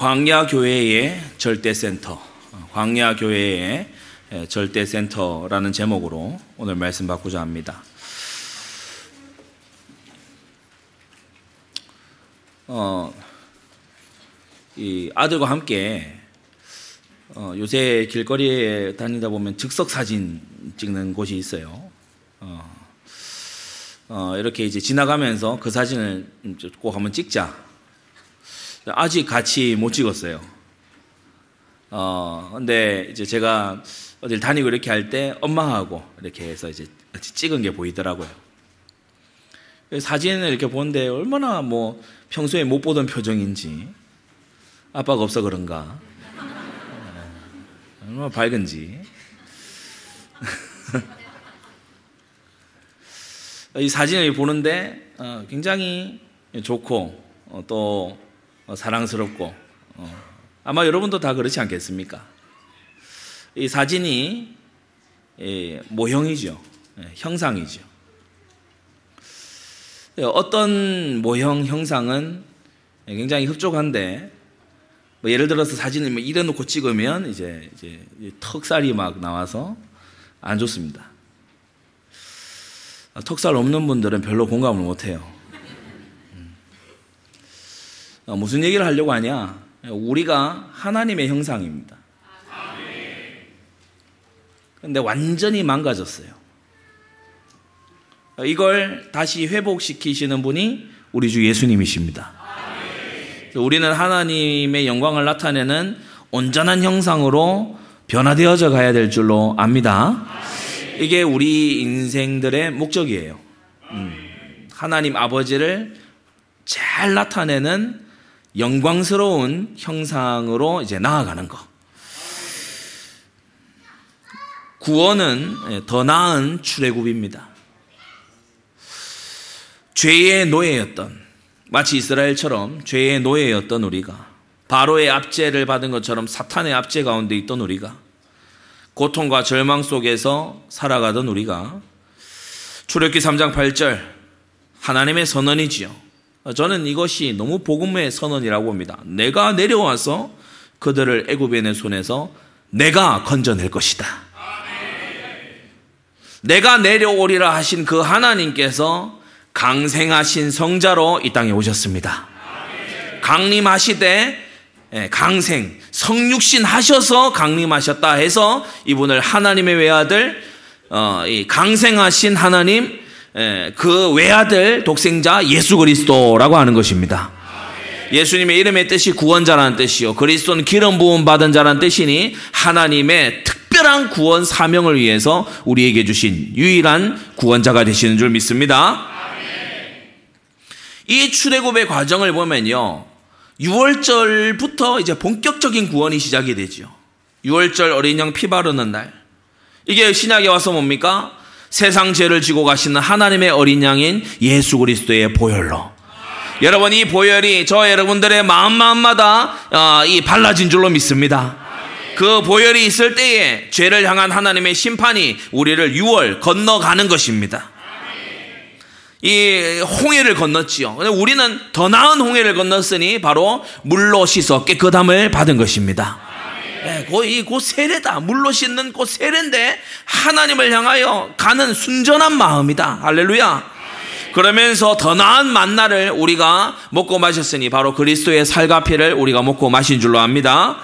광야 교회의 절대 센터, 광야 교회의 절대 센터라는 제목으로 오늘 말씀 받고자 합니다. 어, 이 아들과 함께 어, 요새 길거리에 다니다 보면 즉석 사진 찍는 곳이 있어요. 어, 어, 이렇게 이제 지나가면서 그 사진을 꼭 한번 찍자. 아직 같이 못 찍었어요. 어, 근데 이제 제가 어딜 다니고 이렇게 할 때 엄마하고 이렇게 해서 이제 같이 찍은 게 보이더라고요. 사진을 이렇게 보는데 얼마나 뭐 평소에 못 보던 표정인지 아빠가 없어 그런가 얼마나 밝은지 이 사진을 보는데 어, 굉장히 좋고 어, 또 사랑스럽고 어, 아마 여러분도 다 그렇지 않겠습니까? 이 사진이 모형이죠. 예, 형상이죠. 어떤 모형 형상은 굉장히 흡족한데 뭐 예를 들어서 사진을 뭐 이래 놓고 찍으면 이제, 이제 턱살이 막 나와서 안 좋습니다. 턱살 없는 분들은 별로 공감을 못 해요. 음. 어, 무슨 얘기를 하려고 하냐? 우리가 하나님의 형상입니다. 근데 완전히 망가졌어요. 이걸 다시 회복시키시는 분이 우리 주 예수님이십니다. 우리는 하나님의 영광을 나타내는 온전한 형상으로 변화되어져 가야 될 줄로 압니다. 이게 우리 인생들의 목적이에요. 음, 하나님 아버지를 잘 나타내는 영광스러운 형상으로 이제 나아가는 것. 구원은 예, 더 나은 출애굽입니다. 죄의 노예였던 마치 이스라엘처럼 죄의 노예였던 우리가 바로의 압제를 받은 것처럼 사탄의 압제 가운데 있던 우리가 고통과 절망 속에서 살아가던 우리가 출애굽기 3장 8절 하나님의 선언이지요. 저는 이것이 너무 복음의 선언이라고 봅니다. 내가 내려와서 그들을 애굽인의 손에서 내가 건져낼 것이다. 내가 내려오리라 하신 그 하나님께서 강생하신 성자로 이 땅에 오셨습니다. 강림하시되 예, 강생, 성육신 하셔서 강림하셨다 해서 이분을 하나님의 외아들, 어, 강생하신 하나님, 예, 그 외아들 독생자 예수 그리스도라고 하는 것입니다. 예수님의 이름의 뜻이 구원자라는 뜻이요. 그리스도는 기름 부음 받은 자라는 뜻이니 하나님의 특별한 구원 사명을 위해서 우리에게 주신 유일한 구원자가 되시는 줄 믿습니다. 이 출애굽의 과정을 보면요. 6월절부터 이제 본격적인 구원이 시작이 되죠. 6월절 어린 양 피 바르는 날. 이게 신약에 와서 뭡니까? 세상 죄를 지고 가시는 하나님의 어린 양인 예수 그리스도의 보혈로. 여러분 이 보혈이 저 여러분들의 마음 마음마다 어, 이 발라진 줄로 믿습니다. 그 보혈이 있을 때에 죄를 향한 하나님의 심판이 우리를 6월 건너가는 것입니다. 이 홍해를 건넜지요. 우리는 더 나은 홍해를 건넜으니 바로 물로 씻어 깨끗함을 받은 것입니다. 네, 이, 그 세례다. 물로 씻는 그 세례인데 하나님을 향하여 가는 순전한 마음이다. 할렐루야. 그러면서 더 나은 만나를 우리가 먹고 마셨으니 바로 그리스도의 살과 피를 우리가 먹고 마신 줄로 압니다.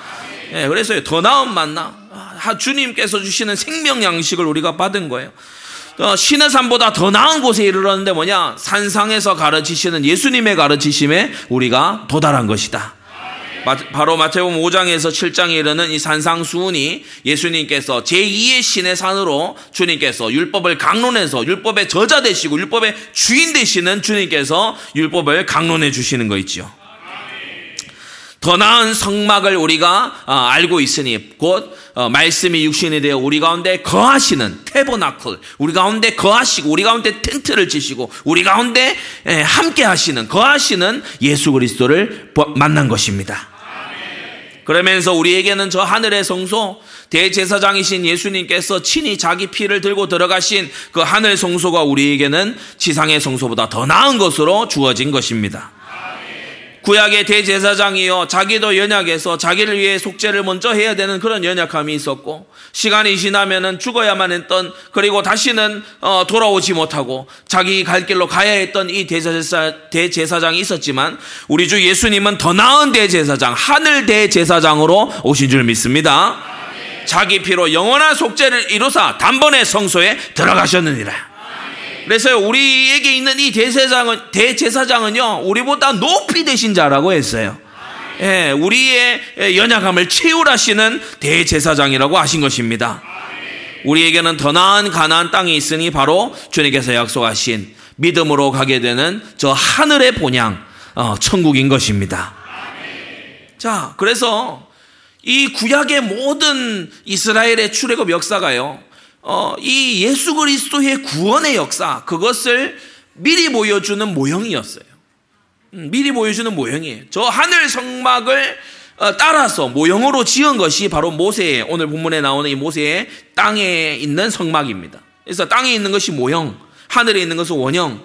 네, 그래서 더 나은 만나. 주님께서 주시는 생명 양식을 우리가 받은 거예요. 어, 신의 산보다 더 나은 곳에 이르렀는데 뭐냐? 산상에서 가르치시는 예수님의 가르치심에 우리가 도달한 것이다. 바로 마태복음 5장에서 7장에 이르는 이 산상수훈이 예수님께서 제2의 신의 산으로 주님께서 율법을 강론해서 율법의 저자 되시고 율법의 주인 되시는 주님께서 율법을 강론해 주시는 거 있죠. 더 나은 성막을 우리가 어, 알고 있으니 곧 어, 말씀이 육신이 되어 우리 가운데 거하시는 테버나클 우리 가운데 거하시고 우리 가운데 텐트를 치시고 우리 가운데 함께 하시는 거하시는 예수 그리스도를 만난 것입니다. 그러면서 우리에게는 저 하늘의 성소 대제사장이신 예수님께서 친히 자기 피를 들고 들어가신 그 하늘 성소가 우리에게는 지상의 성소보다 더 나은 것으로 주어진 것입니다. 구약의 대제사장이요 자기도 연약해서 자기를 위해 속죄를 먼저 해야 되는 그런 연약함이 있었고 시간이 지나면은 죽어야만 했던 그리고 다시는 어, 돌아오지 못하고 자기 갈 길로 가야 했던 이 대제사, 대제사장이 있었지만 우리 주 예수님은 더 나은 대제사장 하늘 대제사장으로 오신 줄 믿습니다. 자기 피로 영원한 속죄를 이루사 단번에 성소에 들어가셨느니라. 그래서 우리에게 있는 이 대제사장은, 대제사장은요, 우리보다 높이 되신 자라고 했어요. 예, 우리의 연약함을 채울하시는 대제사장이라고 하신 것입니다. 우리에게는 더 나은 가나안 땅이 있으니 바로 주님께서 약속하신 믿음으로 가게 되는 저 하늘의 본향, 어, 천국인 것입니다. 자, 그래서 이 구약의 모든 이스라엘의 출애굽 역사가요. 어, 이 예수 그리스도의 구원의 역사 그것을 미리 보여주는 모형이었어요. 음, 미리 보여주는 모형이에요. 저 하늘 성막을 어, 따라서 모형으로 지은 것이 바로 모세의 오늘 본문에 나오는 이 모세의 땅에 있는 성막입니다. 그래서 땅에 있는 것이 모형, 하늘에 있는 것은 원형,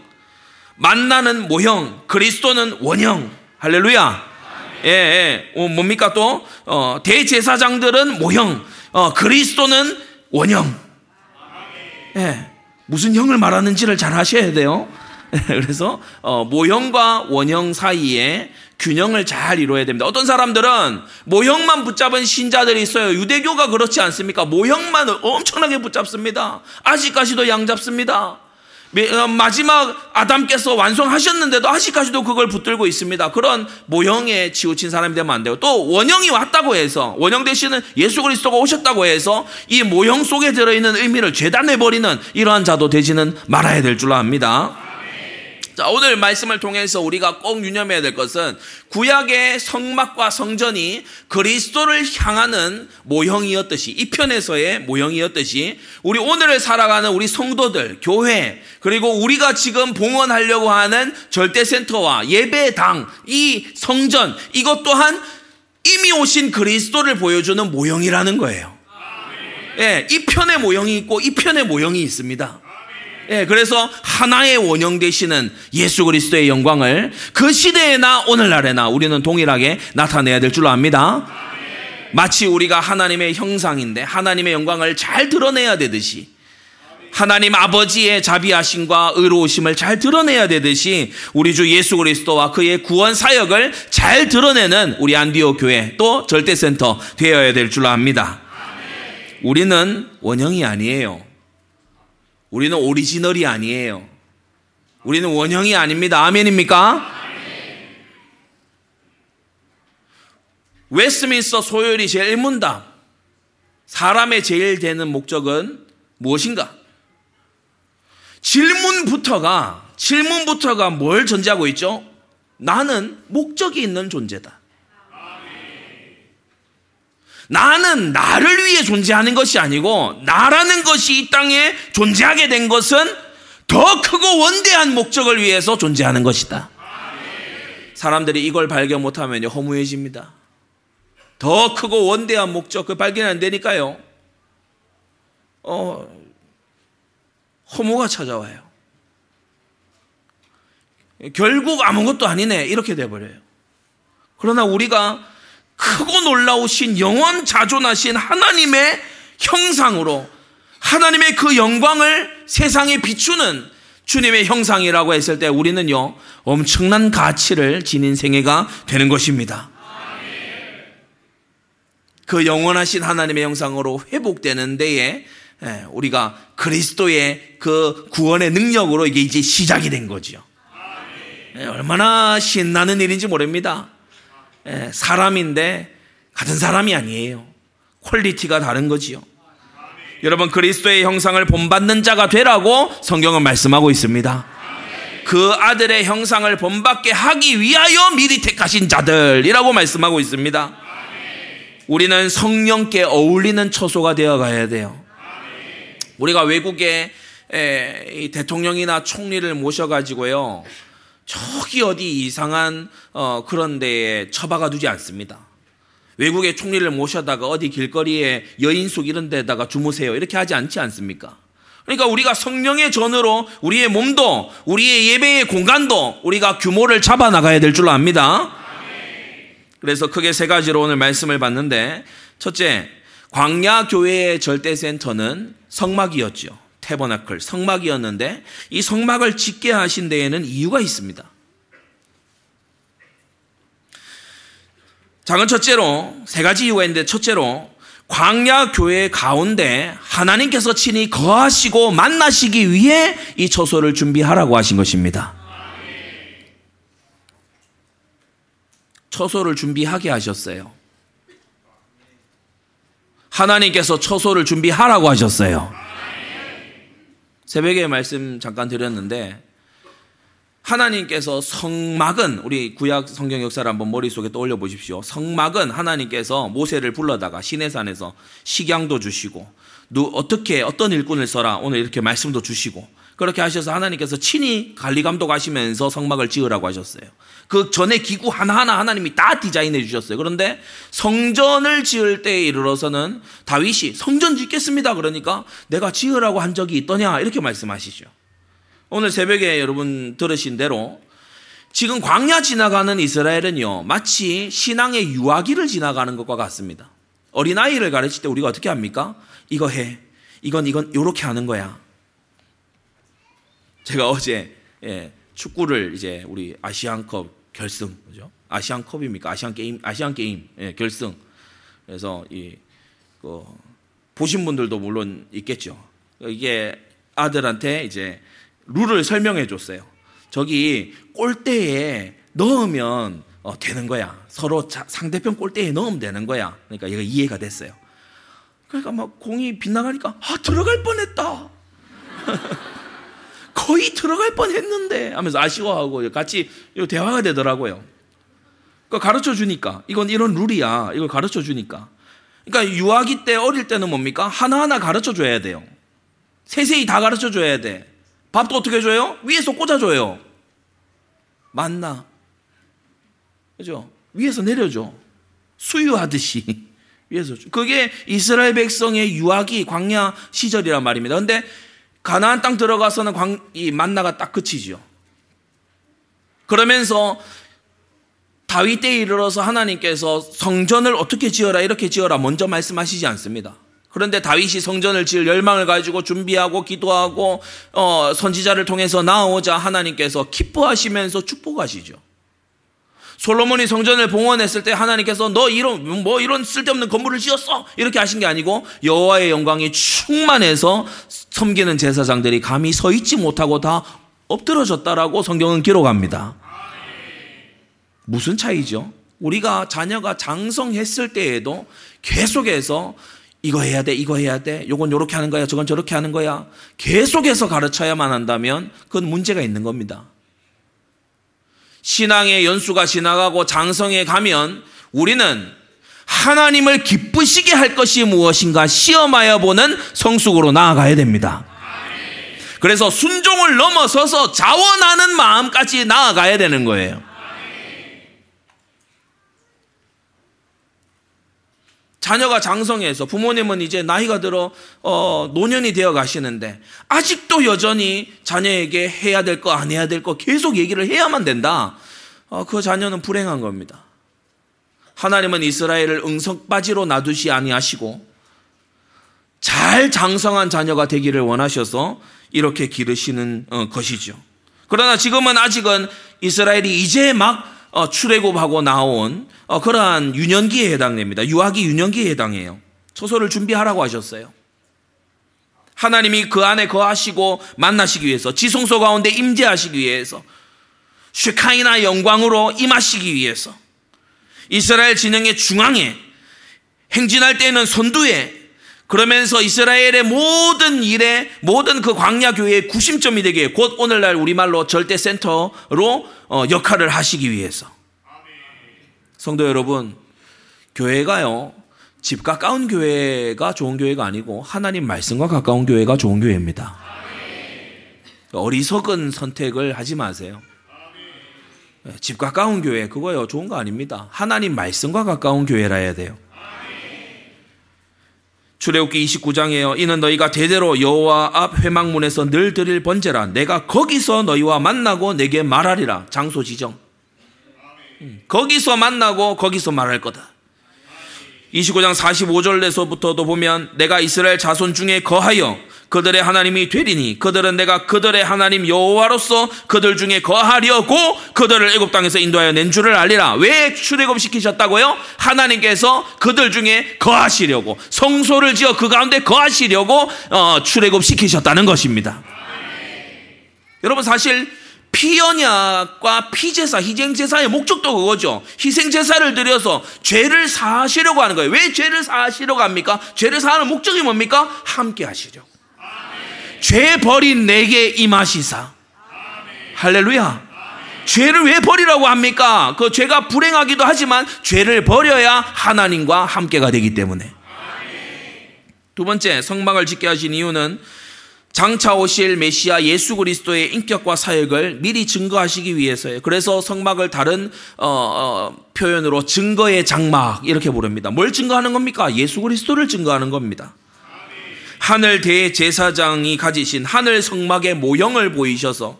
만나는 모형, 그리스도는 원형. 할렐루야. 예, 예. 어, 뭡니까 또 어, 대제사장들은 모형, 어, 그리스도는 원형. 예, 무슨 형을 말하는지를 잘 하셔야 돼요. 그래서 어, 모형과 원형 사이에 균형을 잘 이루어야 됩니다. 어떤 사람들은 모형만 붙잡은 신자들이 있어요. 유대교가 그렇지 않습니까? 모형만 엄청나게 붙잡습니다. 아직까지도 양잡습니다. 어, 마지막 아담께서 완성하셨는데도 아직까지도 그걸 붙들고 있습니다. 그런 모형에 치우친 사람이 되면 안 돼요. 또 원형이 왔다고 해서 원형 대신은 예수 그리스도가 오셨다고 해서 이 모형 속에 들어있는 의미를 재단해버리는 이러한 자도 되지는 말아야 될 줄 압니다. 자, 오늘 말씀을 통해서 우리가 꼭 유념해야 될 것은 구약의 성막과 성전이 그리스도를 향하는 모형이었듯이 이 편에서의 모형이었듯이 우리 오늘을 살아가는 우리 성도들, 교회, 그리고 우리가 지금 봉헌하려고 하는 절대센터와 예배당, 이 성전, 이것 또한 이미 오신 그리스도를 보여주는 모형이라는 거예요. 예, 이 편의 모형이 있고 이 편의 모형이 있습니다. 예, 그래서 하나의 원형 되시는 예수 그리스도의 영광을 그 시대에나 오늘날에나 우리는 동일하게 나타내야 될줄 압니다. 마치 우리가 하나님의 형상인데 하나님의 영광을 잘 드러내야 되듯이 하나님 아버지의 자비하심과 의로우심을 잘 드러내야 되듯이 우리 주 예수 그리스도와 그의 구원 사역을 잘 드러내는 우리 안디오 교회 또 절대센터 되어야 될줄 압니다. 우리는 원형이 아니에요. 우리는 오리지널이 아니에요. 우리는 원형이 아닙니다. 아멘입니까? 웨스민스터 소열이 제일 문답. 사람의 제일 되는 목적은 무엇인가? 질문부터가, 질문부터가 뭘 전제하고 있죠? 나는 목적이 있는 존재다. 나는 나를 위해 존재하는 것이 아니고 나라는 것이 이 땅에 존재하게 된 것은 더 크고 원대한 목적을 위해서 존재하는 것이다. 사람들이 이걸 발견 못하면 허무해집니다. 더 크고 원대한 목적 그 발견 안 되니까요. 어, 허무가 찾아와요. 결국 아무것도 아니네 이렇게 돼버려요. 그러나 우리가 크고 놀라우신 영원 자존하신 하나님의 형상으로 하나님의 그 영광을 세상에 비추는 주님의 형상이라고 했을 때 우리는요 엄청난 가치를 지닌 생애가 되는 것입니다. 그 영원하신 하나님의 형상으로 회복되는 데에 예, 우리가 그리스도의 그 구원의 능력으로 이게 이제 시작이 된 거죠. 예, 얼마나 신나는 일인지 모릅니다. 예, 사람인데 같은 사람이 아니에요. quality가 다른 거지요. 여러분 그리스도의 형상을 본받는 자가 되라고 성경은 말씀하고 있습니다. 그 아들의 형상을 본받게 하기 위하여 미리 택하신 자들이라고 말씀하고 있습니다. 우리는 성령께 어울리는 처소가 되어 가야 돼요. 우리가 외국에 대통령이나 총리를 모셔가지고요. 저기 어디 이상한 어, 그런 데에 처박아 두지 않습니다. 외국의 총리를 모셔다가 어디 길거리에 여인숙 이런 데다가 주무세요. 이렇게 하지 않지 않습니까? 그러니까 우리가 성령의 전으로 우리의 몸도 우리의 예배의 공간도 우리가 규모를 잡아 나가야 될줄 압니다. 그래서 크게 세 가지로 오늘 말씀을 봤는데 첫째, 광야 교회의 절대 센터는 성막이었죠. 테버나클 성막이었는데 이 성막을 짓게 하신 데에는 이유가 있습니다. 작은 첫째로 세 가지 이유가 있는데 첫째로 광야 교회 가운데 하나님께서 친히 거하시고 만나시기 위해 이 처소를 준비하라고 하신 것입니다. 처소를 준비하게 하셨어요. 하나님께서 처소를 준비하라고 하셨어요. 새벽에 말씀 잠깐 드렸는데 하나님께서 성막은 우리 구약 성경 역사를 한번 머릿속에 떠올려 보십시오. 성막은 하나님께서 모세를 불러다가 시내산에서 식양도 주시고 누 어떻게 어떤 일꾼을 써라 오늘 이렇게 말씀도 주시고 그렇게 하셔서 하나님께서 친히 관리 감독하시면서 성막을 지으라고 하셨어요. 그 전에 기구 하나하나 하나님이 다 디자인해 주셨어요. 그런데 성전을 지을 때에 이르러서는 다윗이 성전 짓겠습니다. 그러니까 내가 지으라고 한 적이 있더냐 이렇게 말씀하시죠. 오늘 새벽에 여러분 들으신 대로 지금 광야 지나가는 이스라엘은요 마치 신앙의 유아기를 지나가는 것과 같습니다. 어린아이를 가르칠 때 우리가 어떻게 합니까? 이거 해. 이건 이건 요렇게 하는 거야. 제가 어제 예, 축구를 이제 우리 아시안컵 결승 그죠? 아시안컵입니까? 아시안 게임 아시안 게임 예, 결승. 그래서 이 그 보신 분들도 물론 있겠죠. 이게 아들한테 이제 룰을 설명해 줬어요. 저기 골대에 넣으면 어, 되는 거야. 서로 자, 상대편 골대에 넣으면 되는 거야. 그러니까 얘가 이해가 됐어요. 그러니까 막 공이 빗나가니까 아 들어갈 뻔했다. 거의 들어갈 뻔 했는데 하면서 아쉬워하고 같이 대화가 되더라고요. 그 가르쳐 주니까 이건 이런 룰이야. 이걸 가르쳐 주니까. 그러니까 유아기 때 어릴 때는 뭡니까? 하나하나 가르쳐 줘야 돼요. 세세히 다 가르쳐 줘야 돼. 밥도 어떻게 줘요? 위에서 꽂아 줘요. 만나. 그죠? 위에서 내려줘. 수유하듯이 위에서 그게 이스라엘 백성의 유아기 광야 시절이란 말입니다. 근데 가나안 땅 들어가서는 광, 이 만나가 딱 그치죠. 그러면서 다윗 때에 이르러서 하나님께서 성전을 어떻게 지어라 이렇게 지어라 먼저 말씀하시지 않습니다. 그런데 다윗이 성전을 지을 열망을 가지고 준비하고 기도하고 어, 선지자를 통해서 나오자 하나님께서 기뻐하시면서 축복하시죠. 솔로몬이 성전을 봉헌했을 때 하나님께서 너 이런 뭐 이런 쓸데없는 건물을 지었어 이렇게 하신 게 아니고 여호와의 영광이 충만해서 섬기는 제사장들이 감히 서 있지 못하고 다 엎드러졌다라고 성경은 기록합니다. 무슨 차이죠? 우리가 자녀가 장성했을 때에도 계속해서 이거 해야 돼, 이거 해야 돼, 요건 요렇게 하는 거야, 저건 저렇게 하는 거야. 계속해서 가르쳐야만 한다면 그건 문제가 있는 겁니다. 신앙의 연수가 지나가고 장성에 가면 우리는 하나님을 기쁘시게 할 것이 무엇인가 시험하여 보는 성숙으로 나아가야 됩니다. 그래서 순종을 넘어서서 자원하는 마음까지 나아가야 되는 거예요. 자녀가 장성해서 부모님은 이제 나이가 들어 어, 노년이 되어 가시는데 아직도 여전히 자녀에게 해야 될 거 안 해야 될 거 계속 얘기를 해야만 된다. 어, 그 자녀는 불행한 겁니다. 하나님은 이스라엘을 응석바지로 놔두시 아니하시고 잘 장성한 자녀가 되기를 원하셔서 이렇게 기르시는 어, 것이죠. 그러나 지금은 아직은 이스라엘이 이제 막 어, 출애굽하고 나온 어, 그러한 유년기에 해당됩니다. 유아기 유년기에 해당해요. 소설을 준비하라고 하셨어요. 하나님이 그 안에 거하시고 만나시기 위해서 지성소 가운데 임재하시기 위해서 쉐카이나 영광으로 임하시기 위해서 이스라엘 진영의 중앙에 행진할 때에는 선두에 그러면서 이스라엘의 모든 일에 모든 그 광야 교회의 구심점이 되게 곧 오늘날 우리말로 절대 센터로 어, 역할을 하시기 위해서 성도 여러분 교회가요 집 가까운 교회가 좋은 교회가 아니고 하나님 말씀과 가까운 교회가 좋은 교회입니다. 어리석은 선택을 하지 마세요. 집 가까운 교회 그거요 좋은 거 아닙니다. 하나님 말씀과 가까운 교회라 해야 돼요. 출애굽기 29장에요. 이는 너희가 대대로 여호와 앞 회막문에서 늘 드릴 번제라. 내가 거기서 너희와 만나고 내게 말하리라. 장소 지정. 거기서 만나고 거기서 말할 거다. 25장 45절에서부터도 보면 내가 이스라엘 자손 중에 거하여 그들의 하나님이 되리니 그들은 내가 그들의 하나님 여호와로서 그들 중에 거하려고 그들을 애굽 땅에서 인도하여 낸 줄을 알리라. 왜 출애굽 시키셨다고요? 하나님께서 그들 중에 거하시려고 성소를 지어 그 가운데 거하시려고 어, 출애굽 시키셨다는 것입니다. 여러분 사실 피언약과 피제사, 희생제사의 목적도 그거죠. 희생제사를 드려서 죄를 사하시려고 하는 거예요. 왜 죄를 사하시려고 합니까? 죄를 사하는 목적이 뭡니까? 함께 하시려고. 죄 버린 내게 임하시사. 할렐루야. 죄를 왜 버리라고 합니까? 그 죄가 불행하기도 하지만 죄를 버려야 하나님과 함께가 되기 때문에. 두 번째, 성막을 짓게 하신 이유는 장차 오실 메시아 예수 그리스도의 인격과 사역을 미리 증거하시기 위해서예요. 그래서 성막을 다른 어, 어, 표현으로 증거의 장막 이렇게 부릅니다. 뭘 증거하는 겁니까? 예수 그리스도를 증거하는 겁니다. 하늘 대제사장이 가지신 하늘 성막의 모형을 보이셔서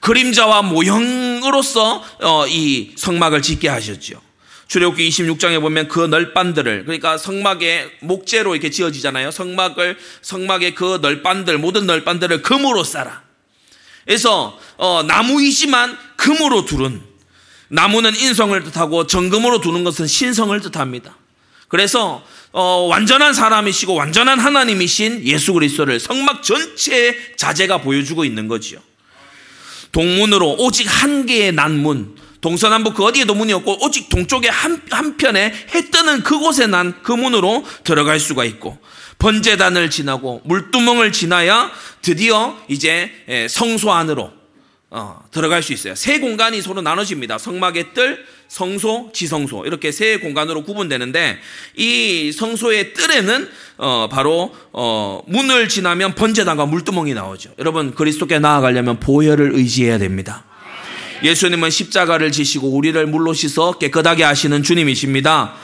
그림자와 모형으로서 어, 이 성막을 짓게 하셨죠. 출애굽기 26장에 보면 그 널빤들을 그러니까 성막의 목재로 이렇게 지어지잖아요. 성막을 성막의 그 널빤들 모든 널빤들을 금으로 쌓아. 그래서 어, 나무이지만 금으로 두른 나무는 인성을 뜻하고 정금으로 두는 것은 신성을 뜻합니다. 그래서 어, 완전한 사람이시고 완전한 하나님이신 예수 그리스도를 성막 전체의 자재가 보여주고 있는 거지요. 동문으로 오직 한 개의 난문, 동서남북 그 어디에도 문이 없고 오직 동쪽에 한, 한편에 해 뜨는 그곳에 난 그 문으로 들어갈 수가 있고 번제단을 지나고 물두멍을 지나야 드디어 이제 성소 안으로 어, 들어갈 수 있어요. 세 공간이 서로 나눠집니다. 성막의 뜰, 성소, 지성소 이렇게 세 공간으로 구분되는데 이 성소의 뜰에는 어, 바로 어, 문을 지나면 번제단과 물두멍이 나오죠. 여러분 그리스도께 나아가려면 보혈을 의지해야 됩니다. 예수님은 십자가를 지시고 우리를 물로 씻어 깨끗하게 하시는 주님이십니다.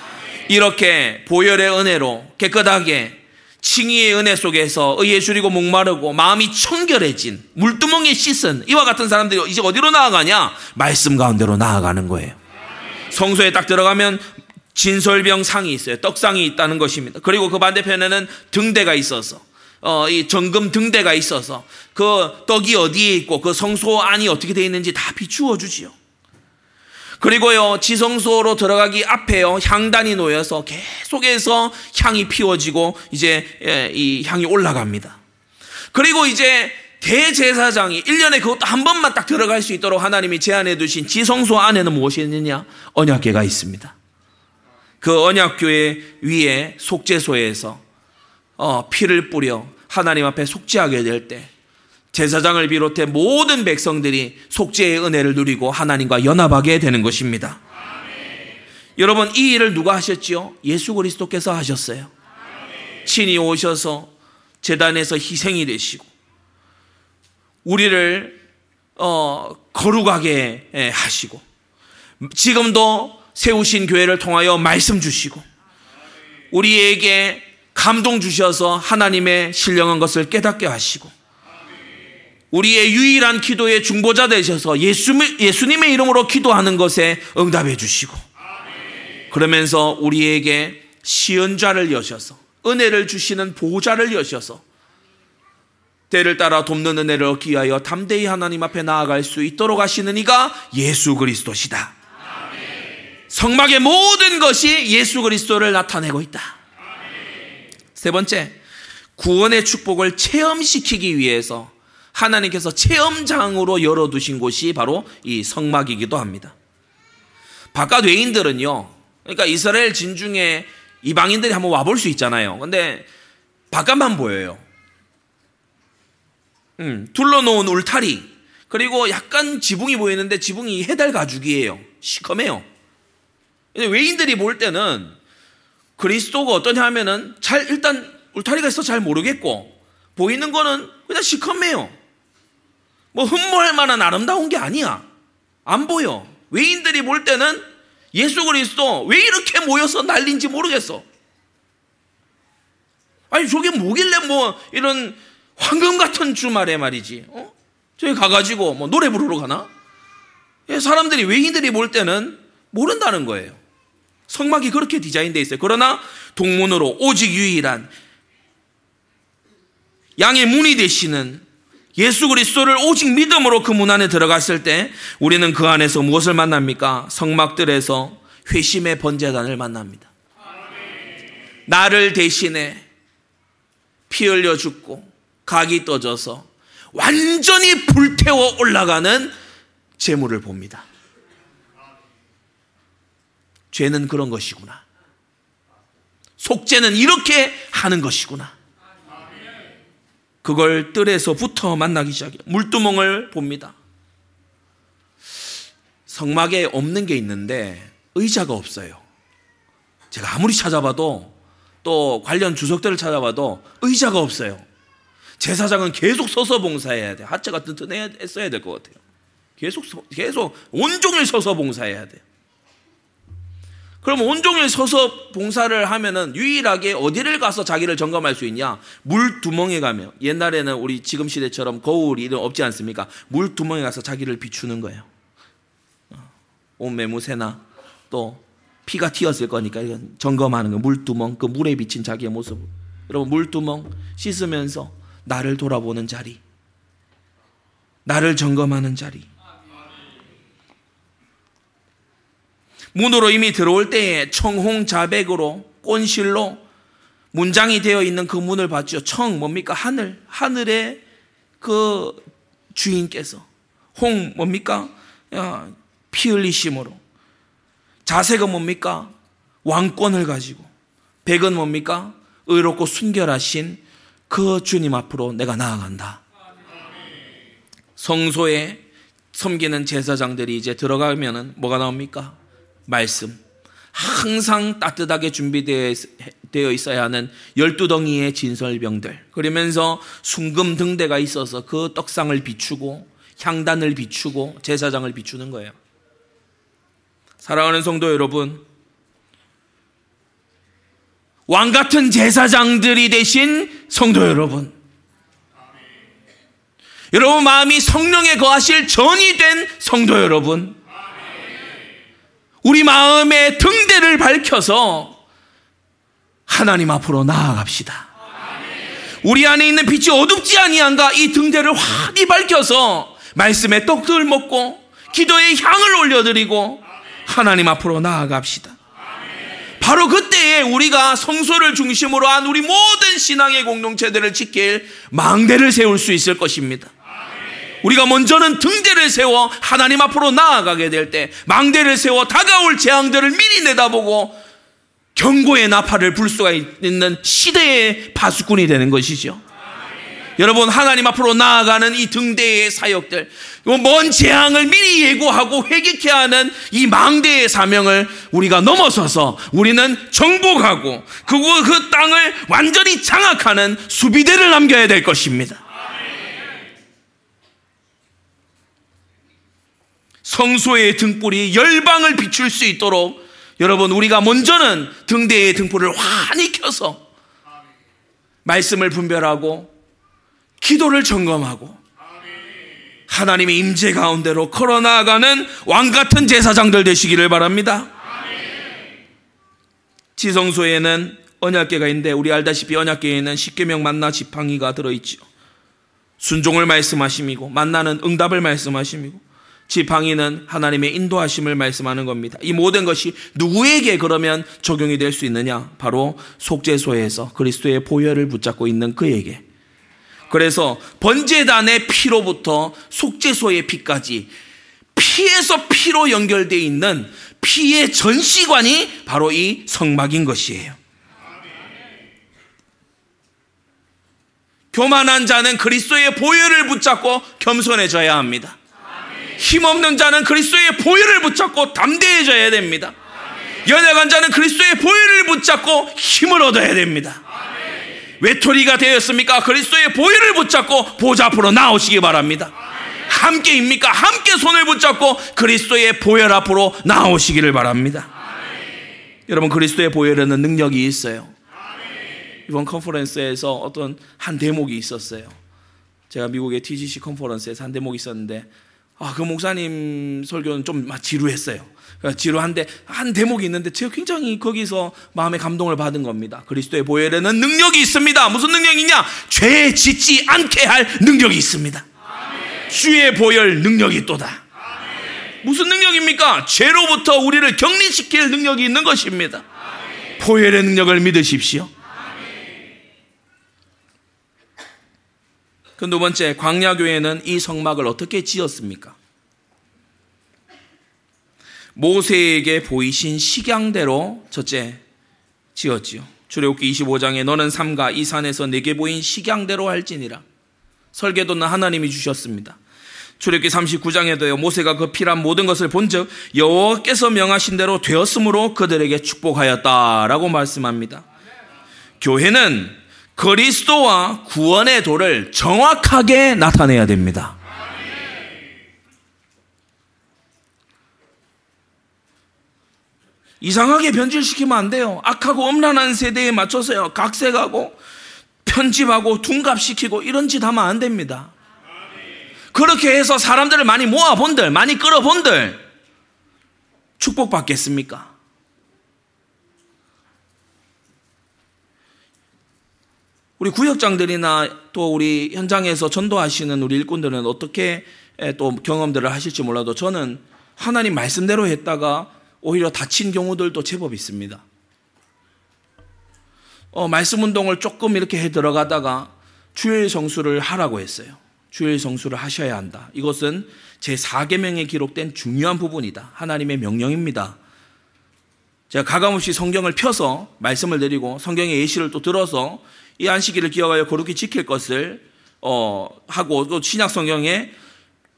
이렇게 보혈의 은혜로 깨끗하게 칭의의 은혜 속에서 줄이고 목마르고 마음이 청결해진 물두멍에 씻은 이와 같은 사람들이 이제 어디로 나아가냐? 말씀 가운데로 나아가는 거예요. 성소에 딱 들어가면 진설병 상이 있어요. 떡상이 있다는 것입니다. 그리고 그 반대편에는 등대가 있어서 어, 이 정금 등대가 있어서 그 떡이 어디에 있고 그 성소 안이 어떻게 되어 있는지 다 비추어 주지요. 그리고요, 지성소로 들어가기 앞에요, 향단이 놓여서 계속해서 향이 피워지고 이제 예, 이 향이 올라갑니다. 그리고 이제 대제사장이 1년에 그것도 한 번만 딱 들어갈 수 있도록 하나님이 제안해 두신 지성소 안에는 무엇이 있느냐? 언약궤가 있습니다. 그 언약궤 위에 속죄소에서 어, 피를 뿌려 하나님 앞에 속죄하게 될 때 제사장을 비롯해 모든 백성들이 속죄의 은혜를 누리고 하나님과 연합하게 되는 것입니다. 아멘. 여러분 이 일을 누가 하셨지요? 예수 그리스도께서 하셨어요. 아멘. 친히 오셔서 재단에서 희생이 되시고 우리를 어, 거룩하게 예, 하시고 지금도 세우신 교회를 통하여 말씀 주시고 우리에게 감동 주셔서 하나님의 신령한 것을 깨닫게 하시고 우리의 유일한 기도의 중보자 되셔서 예수, 예수 님의 이름으로 기도하는 것에 응답해 주시고 그러면서 우리에게 시연자를 여셔서 은혜를 주시는 보호자를 여셔서 때를 따라 돕는 은혜를 얻기 위하여 담대히 하나님 앞에 나아갈 수 있도록 하시는 이가 예수 그리스도시다. 성막의 모든 것이 예수 그리스도를 나타내고 있다. 세 번째, 구원의 축복을 체험시키기 위해서 하나님께서 체험장으로 열어두신 곳이 바로 이 성막이기도 합니다. 바깥 외인들은요, 그러니까 이스라엘 진중에 이방인들이 한번 와볼 수 있잖아요. 근데 바깥만 보여요. 음, 둘러놓은 울타리, 그리고 약간 지붕이 보이는데 지붕이 해달 가죽이에요. 시커매요. 외인들이 볼 때는 그리스도가 어떠냐 하면은 잘 일단 울타리가 있어 잘 모르겠고 보이는 거는 그냥 시커매요. 뭐 흠모할 만한 아름다운 게 아니야. 안 보여. 외인들이 볼 때는 예수 그리스도 왜 이렇게 모여서 난린지 모르겠어. 아니 저게 뭐길래 뭐 이런 황금 같은 주말에 말이지. 어? 저기 가가지고 뭐 노래 부르러 가나? 예, 사람들이 외인들이 볼 때는 모른다는 거예요. 성막이 그렇게 디자인되어 있어요. 그러나 동문으로 오직 유일한 양의 문이 되시는 예수 그리스도를 오직 믿음으로 그 문 안에 들어갔을 때 우리는 그 안에서 무엇을 만납니까? 성막들에서 회심의 번제단을 만납니다. 나를 대신해 피 흘려 죽고 각이 떠져서 완전히 불태워 올라가는 재물을 봅니다. 죄는 그런 것이구나. 속죄는 이렇게 하는 것이구나. 그걸 뜰에서부터 만나기 시작해요. 물두멍을 봅니다. 성막에 없는 게 있는데 의자가 없어요. 제가 아무리 찾아봐도 또 관련 주석들을 찾아봐도 의자가 없어요. 제사장은 계속 서서 봉사해야 돼. 하체가 튼튼했어야 될 것 같아요. 계속 계속 온종일 서서 봉사해야 돼요. 그럼 온종일 서서 봉사를 하면은 유일하게 어디를 가서 자기를 점검할 수 있냐? 물 두멍에 가면 옛날에는 우리 지금 시대처럼 거울이 없지 않습니까? 물 두멍에 가서 자기를 비추는 거예요. 어, 온 매무새나 또 피가 튀었을 거니까 이건 점검하는 거. 물두멍 그 물에 비친 자기의 모습. 여러분 물두멍 씻으면서 나를 돌아보는 자리. 나를 점검하는 자리. 문으로 이미 들어올 때에 청홍자백으로 꼰실로 문장이 되어 있는 그 문을 봤죠. 청 뭡니까? 하늘. 하늘의 그 주인께서 홍 뭡니까? 피 흘리심으로 자세가 뭡니까? 왕권을 가지고 백은 뭡니까? 의롭고 순결하신 그 주님 앞으로 내가 나아간다. 성소에 섬기는 제사장들이 이제 들어가면은 뭐가 나옵니까? 말씀. 항상 따뜻하게 준비되어 있어야 하는 열두 덩이의 진설병들. 그러면서 순금 등대가 있어서 그 떡상을 비추고 향단을 비추고 제사장을 비추는 거예요. 사랑하는 성도 여러분, 왕 같은 제사장들이 되신 성도 여러분, 여러분 마음이 성령에 거하실 전이 된 성도 여러분, 우리 마음의 등대를 밝혀서 하나님 앞으로 나아갑시다. 우리 안에 있는 빛이 어둡지 아니한가 이 등대를 환히 밝혀서 말씀의 떡들 먹고 기도의 향을 올려드리고 하나님 앞으로 나아갑시다. 바로 그때에 우리가 성소를 중심으로 한 우리 모든 신앙의 공동체들을 지킬 망대를 세울 수 있을 것입니다. 우리가 먼저는 등대를 세워 하나님 앞으로 나아가게 될 때 망대를 세워 다가올 재앙들을 미리 내다보고 경고의 나팔을 불 수가 있는 시대의 파수꾼이 되는 것이죠. 여러분 하나님 앞으로 나아가는 이 등대의 사역들 먼 재앙을 미리 예고하고 회개케 하는 이 망대의 사명을 우리가 넘어서서 우리는 정복하고 그, 그 땅을 완전히 장악하는 수비대를 남겨야 될 것입니다. 성소의 등불이 열방을 비출 수 있도록 여러분 우리가 먼저는 등대의 등불을 환히 켜서 말씀을 분별하고 기도를 점검하고 하나님의 임재 가운데로 걸어나가는 왕 같은 제사장들 되시기를 바랍니다. 지성소에는 언약계가 있는데 우리 알다시피 언약계에는 십계명 만나 지팡이가 들어있죠. 순종을 말씀하심이고 만나는 응답을 말씀하심이고 지팡이는 하나님의 인도하심을 말씀하는 겁니다. 이 모든 것이 누구에게 그러면 적용이 될 수 있느냐? 바로 속죄소에서 그리스도의 보혈을 붙잡고 있는 그에게. 그래서 번제단의 피로부터 속죄소의 피까지 피에서 피로 연결되어 있는 피의 전시관이 바로 이 성막인 것이에요. 교만한 자는 그리스도의 보혈을 붙잡고 겸손해져야 합니다. 힘없는 자는 그리스도의 보혈을 붙잡고 담대해져야 됩니다. 연약한 자는 그리스도의 보혈을 붙잡고 힘을 얻어야 됩니다. 외톨이가 되었습니까? 그리스도의 보혈을 붙잡고 보좌 앞으로 나오시기 바랍니다. 함께입니까? 함께 손을 붙잡고 그리스도의 보혈 앞으로 나오시기를 바랍니다. 여러분 그리스도의 보혈에는 능력이 있어요. 이번 컨퍼런스에서 어떤 한 대목이 있었어요. 제가 미국의 TGC 컨퍼런스에서 한 대목이 있었는데 아, 그 목사님 설교는 좀 지루했어요. 그러니까 지루한데 한 대목이 있는데 제가 굉장히 거기서 마음의 감동을 받은 겁니다. 그리스도의 보혈에는 능력이 있습니다. 무슨 능력이냐? 죄 짓지 않게 할 능력이 있습니다. 주의 보혈 능력이 또다. 무슨 능력입니까? 죄로부터 우리를 격리시킬 능력이 있는 것입니다. 보혈의 능력을 믿으십시오. 그 두 번째, 광야교회는 이 성막을 어떻게 지었습니까? 모세에게 보이신 식양대로 첫째 지었지요. 출애굽기 25장에 너는 삼가 이 산에서 내게 보인 식양대로 할지니라. 설계도는 하나님이 주셨습니다. 출애굽기 39장에도요. 모세가 그 피란 모든 것을 본즉 여호와께서 명하신 대로 되었으므로 그들에게 축복하였다라고 말씀합니다. 교회는 그리스도와 구원의 도를 정확하게 나타내야 됩니다. 이상하게 변질시키면 안 돼요. 악하고 엄란한 세대에 맞춰서요. 각색하고 편집하고 둔갑시키고 이런 짓 하면 안 됩니다. 그렇게 해서 사람들을 많이 모아본들, 많이 끌어본들, 축복받겠습니까? 우리 구역장들이나 또 우리 현장에서 전도하시는 우리 일꾼들은 어떻게 또 경험들을 하실지 몰라도 저는 하나님 말씀대로 했다가 오히려 다친 경우들도 제법 있습니다. 어, 말씀 운동을 조금 이렇게 해 들어가다가 주일 성수를 하라고 했어요. 주일 성수를 하셔야 한다. 이것은 제 4계명에 기록된 중요한 부분이다. 하나님의 명령입니다. 제가 가감없이 성경을 펴서 말씀을 드리고 성경의 예시를 또 들어서 이 안식일을 기억하여 거룩히 지킬 것을 어, 하고 또 신약 성경에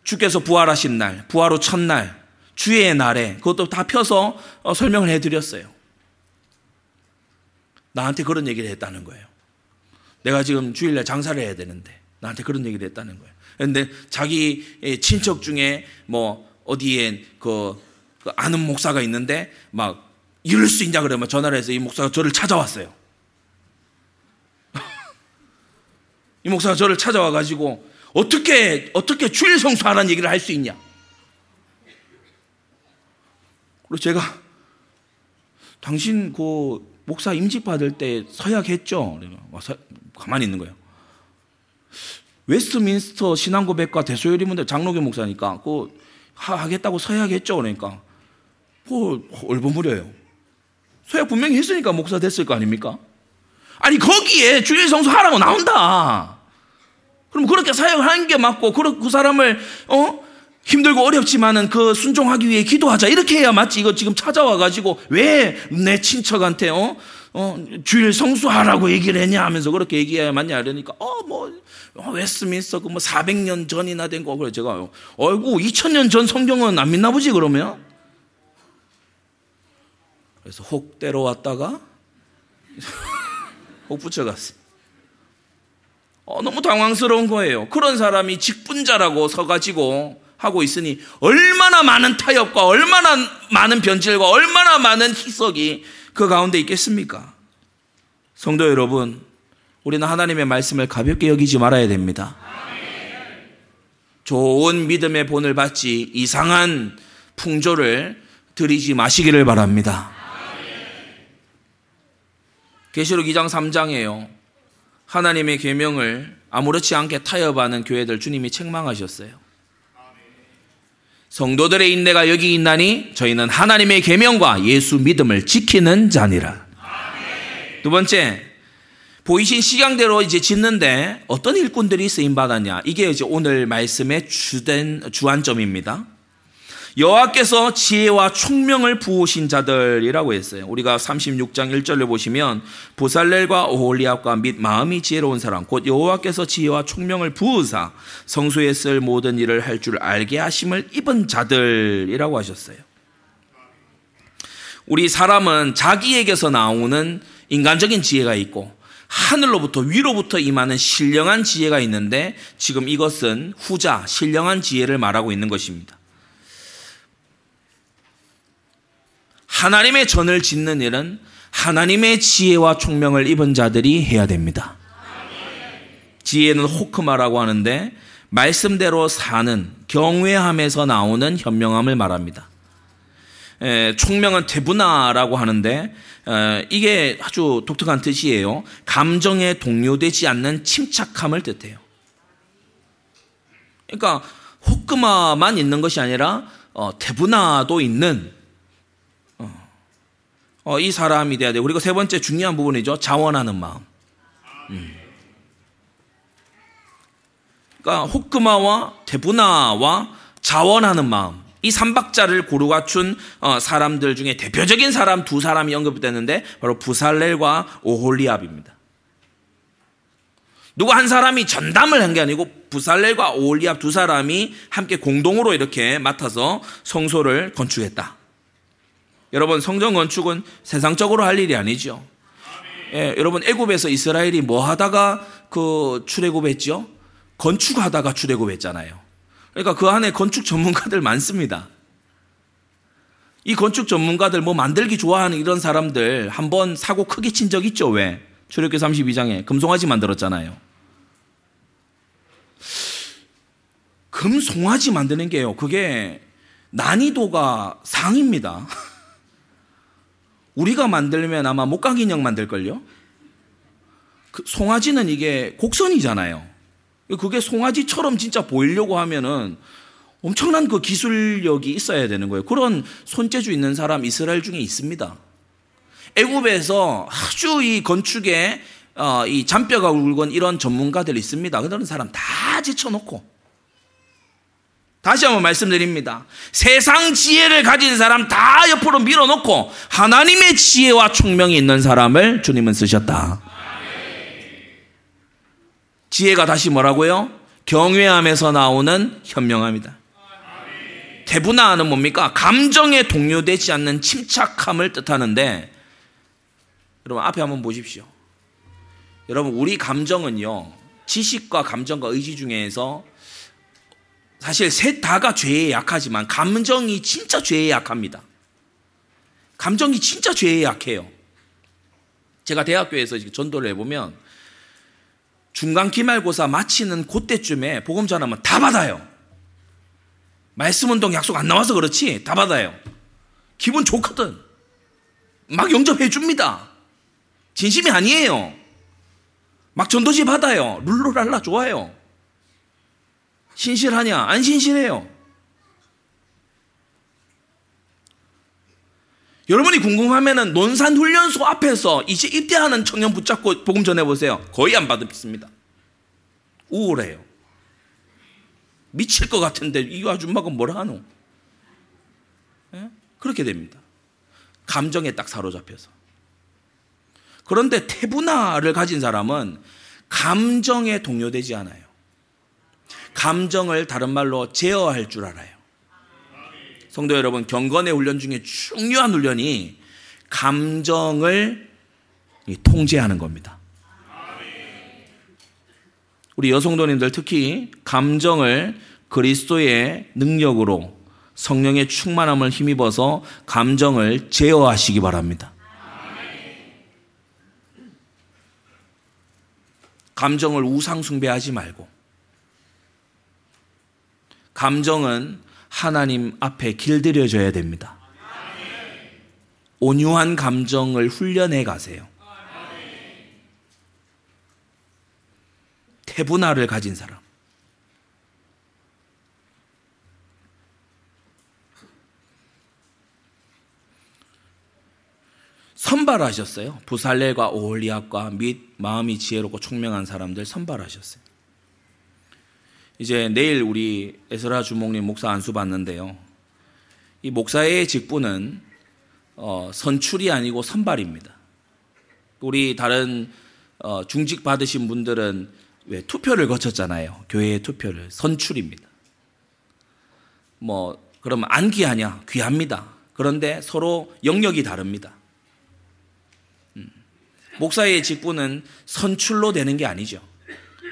주께서 부활하신 날, 부활 후 첫날, 주의 날에 그것도 다 펴서 어, 설명을 해드렸어요. 나한테 그런 얘기를 했다는 거예요. 내가 지금 주일날 장사를 해야 되는데 나한테 그런 얘기를 했다는 거예요. 그런데 자기 친척 중에 뭐 어디에 그, 그 아는 목사가 있는데 막 이럴 수 있냐 그러면 전화를 해서 이 목사가 저를 찾아왔어요. 이 목사가 저를 찾아와 가지고 어떻게 어떻게 주일 성수하라는 얘기를 할 수 있냐? 그리고 제가 당신 그 목사 임직 받을 때 서약했죠. 가만히 있는 거예요. 웨스트민스터 신앙고백과 대소요리문답 장로교 목사니까 그 하겠다고 서약했죠. 그러니까 뭐 얼버무려요. 서약 분명히 했으니까 목사 됐을 거 아닙니까? 아니 거기에 주일 성수 하라고 나온다. 그럼 그렇게 사역을 하는 게 맞고 그 사람을 어 힘들고 어렵지만은 그 순종하기 위해 기도하자. 이렇게 해야 맞지. 이거 지금 찾아와 가지고 왜 내 친척한테, 어, 어, 주일 성수하라고 얘기를 했냐 하면서 그렇게 얘기해야 맞냐. 이러니까, 어, 뭐, 어, 웨스민스터 그뭐 400년 전이나 된 거. 그래, 제가, 어이구, 2000년 전 성경은 안 믿나 보지, 그러면? 그래서 혹 때려 왔다가, 혹 붙여갔어. 어, 너무 당황스러운 거예요. 그런 사람이 직분자라고 서가지고, 하고 있으니 얼마나 많은 타협과 얼마나 많은 변질과 얼마나 많은 희석이 그 가운데 있겠습니까? 성도 여러분, 우리는 하나님의 말씀을 가볍게 여기지 말아야 됩니다. 좋은 믿음의 본을 받지 이상한 풍조를 들이지 마시기를 바랍니다. 계시록 2장 3장에요. 하나님의 계명을 아무렇지 않게 타협하는 교회들 주님이 책망하셨어요. 성도들의 인내가 여기 있나니 저희는 하나님의 계명과 예수 믿음을 지키는 자니라. 두 번째, 보이신 시장대로 이제 짓는데 어떤 일꾼들이 쓰임 받았냐? 이게 이제 오늘 말씀의 주된 주안점입니다. 여호와께서 지혜와 총명을 부으신 자들이라고 했어요. 우리가 36장 1절을 보시면 보살렐과 오홀리압과 및 마음이 지혜로운 사람 곧 여호와께서 지혜와 총명을 부으사 성소에 쓸 모든 일을 할 줄 알게 하심을 입은 자들이라고 하셨어요. 우리 사람은 자기에게서 나오는 인간적인 지혜가 있고 하늘로부터 위로부터 임하는 신령한 지혜가 있는데 지금 이것은 후자 신령한 지혜를 말하고 있는 것입니다. 하나님의 전을 짓는 일은 하나님의 지혜와 총명을 입은 자들이 해야 됩니다. 지혜는 호크마라고 하는데 말씀대로 사는 경외함에서 나오는 현명함을 말합니다. 에, 총명은 태분화라고 하는데 에, 이게 아주 독특한 뜻이에요. 감정에 동요되지 않는 침착함을 뜻해요. 그러니까 호크마만 있는 것이 아니라 어, 태분화도 있는 어, 어, 이 사람이 돼야 돼요. 그리고 세 번째 중요한 부분이죠. 자원하는 마음. 음. 그러니까 호크마와 태분화와 자원하는 마음. 이 삼박자를 고루 갖춘 어, 사람들 중에 대표적인 사람 두 사람이 언급됐는데 바로 부살렐과 오홀리압입니다. 누구 한 사람이 전담을 한 게 아니고 부살렐과 오홀리압 두 사람이 함께 공동으로 이렇게 맡아서 성소를 건축했다. 여러분 성전 건축은 세상적으로 할 일이 아니죠. 예, 여러분 애굽에서 이스라엘이 뭐 하다가 그 출애굽했죠? 건축하다가 출애굽했잖아요. 그러니까 그 안에 건축 전문가들 많습니다. 이 건축 전문가들 뭐 만들기 좋아하는 이런 사람들 한 번 사고 크게 친 적 있죠? 왜? 출애굽기 32장에 금송아지 만들었잖아요. 금송아지 만드는 게요. 그게 난이도가 상입니다. 우리가 만들면 아마 목각 인형 만들걸요? 그 송아지는 이게 곡선이잖아요. 그게 송아지처럼 진짜 보이려고 하면은 엄청난 그 기술력이 있어야 되는 거예요. 그런 손재주 있는 사람 이스라엘 중에 있습니다. 애굽에서 아주 이 건축에 어, 이 잔뼈가 굵은 이런 전문가들 있습니다. 그런 사람 다 제쳐놓고 다시 한번 말씀드립니다. 세상 지혜를 가진 사람 다 옆으로 밀어놓고 하나님의 지혜와 총명이 있는 사람을 주님은 쓰셨다. 지혜가 다시 뭐라고요? 경외함에서 나오는 현명함이다. 대분화는 뭡니까? 감정에 동요되지 않는 침착함을 뜻하는데 여러분 앞에 한번 보십시오. 여러분 우리 감정은요. 지식과 감정과 의지 중에서 사실 셋 다가 죄에 약하지만 감정이 진짜 죄에 약합니다. 감정이 진짜 죄에 약해요. 제가 대학교에서 전도를 해보면 중간 기말고사 마치는 그때쯤에 복음 전하면 다 받아요. 말씀 운동 약속 안 나와서 그렇지 다 받아요. 기분 좋거든. 막 영접해 줍니다. 진심이 아니에요. 막 전도지 받아요. 룰루랄라 좋아요. 신실하냐? 안 신실해요. 여러분이 궁금하면은 논산 훈련소 앞에서 이제 입대하는 청년 붙잡고 복음 전해 보세요. 거의 안 받습니다. 우울해요. 미칠 것 같은데 이 아줌마가 뭐라 하노? 예? 그렇게 됩니다. 감정에 딱 사로잡혀서. 그런데 태분화를 가진 사람은 감정에 동요되지 않아요. 감정을 다른 말로 제어할 줄 알아요. 성도 여러분, 경건의 훈련 중에 중요한 훈련이 감정을 통제하는 겁니다. 우리 여성도님들 특히 감정을 그리스도의 능력으로 성령의 충만함을 힘입어서 감정을 제어하시기 바랍니다. 감정을 우상숭배하지 말고 감정은 하나님 앞에 길들여져야 됩니다. 온유한 감정을 훈련해 가세요. 태분화를 가진 사람. 선발하셨어요. 부살레과 오홀리압과 및 마음이 지혜롭고 총명한 사람들 선발하셨어요. 이제 내일 우리 에스라 주목님 목사 안수 받는데요. 이 목사의 직분은 어, 선출이 아니고 선발입니다. 우리 다른 어, 중직 받으신 분들은 왜 투표를 거쳤잖아요. 교회의 투표를 선출입니다. 뭐 그러면 안 귀하냐? 귀합니다. 그런데 서로 영역이 다릅니다. 음. 목사의 직분은 선출로 되는 게 아니죠.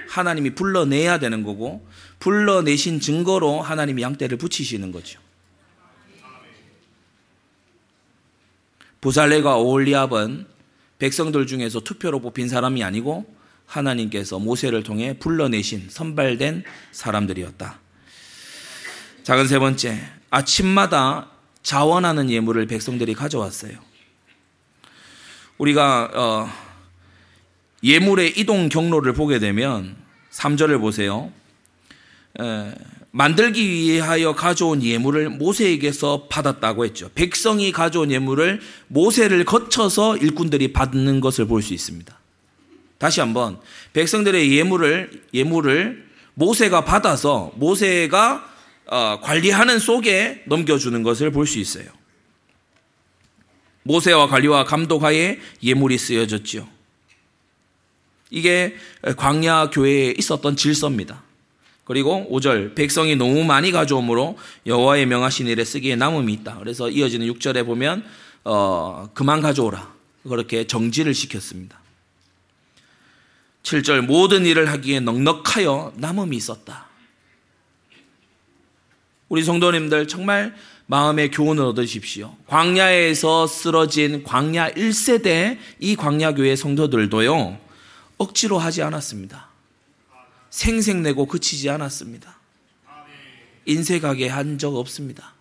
하나님이 불러내야 되는 거고 불러내신 증거로 하나님이 양떼를 붙이시는 거죠. 부살레가 오홀리압은 백성들 중에서 투표로 뽑힌 사람이 아니고 하나님께서 모세를 통해 불러내신 선발된 사람들이었다. 작은 세 번째, 아침마다 자원하는 예물을 백성들이 가져왔어요. 우리가 어, 예물의 이동 경로를 보게 되면 3절을 보세요. 에, 만들기 위하여 가져온 예물을 모세에게서 받았다고 했죠. 백성이 가져온 예물을 모세를 거쳐서 일꾼들이 받는 것을 볼 수 있습니다. 다시 한번 백성들의 예물을 예물을 모세가 받아서 모세가 어, 관리하는 속에 넘겨주는 것을 볼 수 있어요. 모세와 관리와 감독하에 예물이 쓰여졌지요. 이게 광야 교회에 있었던 질서입니다. 그리고 5절 백성이 너무 많이 가져오므로 여호와의 명하신 일에 쓰기에 남음이 있다. 그래서 이어지는 6절에 보면 어, 그만 가져오라. 그렇게 정지를 시켰습니다. 7절 모든 일을 하기에 넉넉하여 남음이 있었다. 우리 성도님들 정말 마음의 교훈을 얻으십시오. 광야에서 쓰러진 광야 1세대 이 광야교회 성도들도요, 억지로 하지 않았습니다. 생색내고 그치지 않았습니다. 인색하게 한 적 없습니다.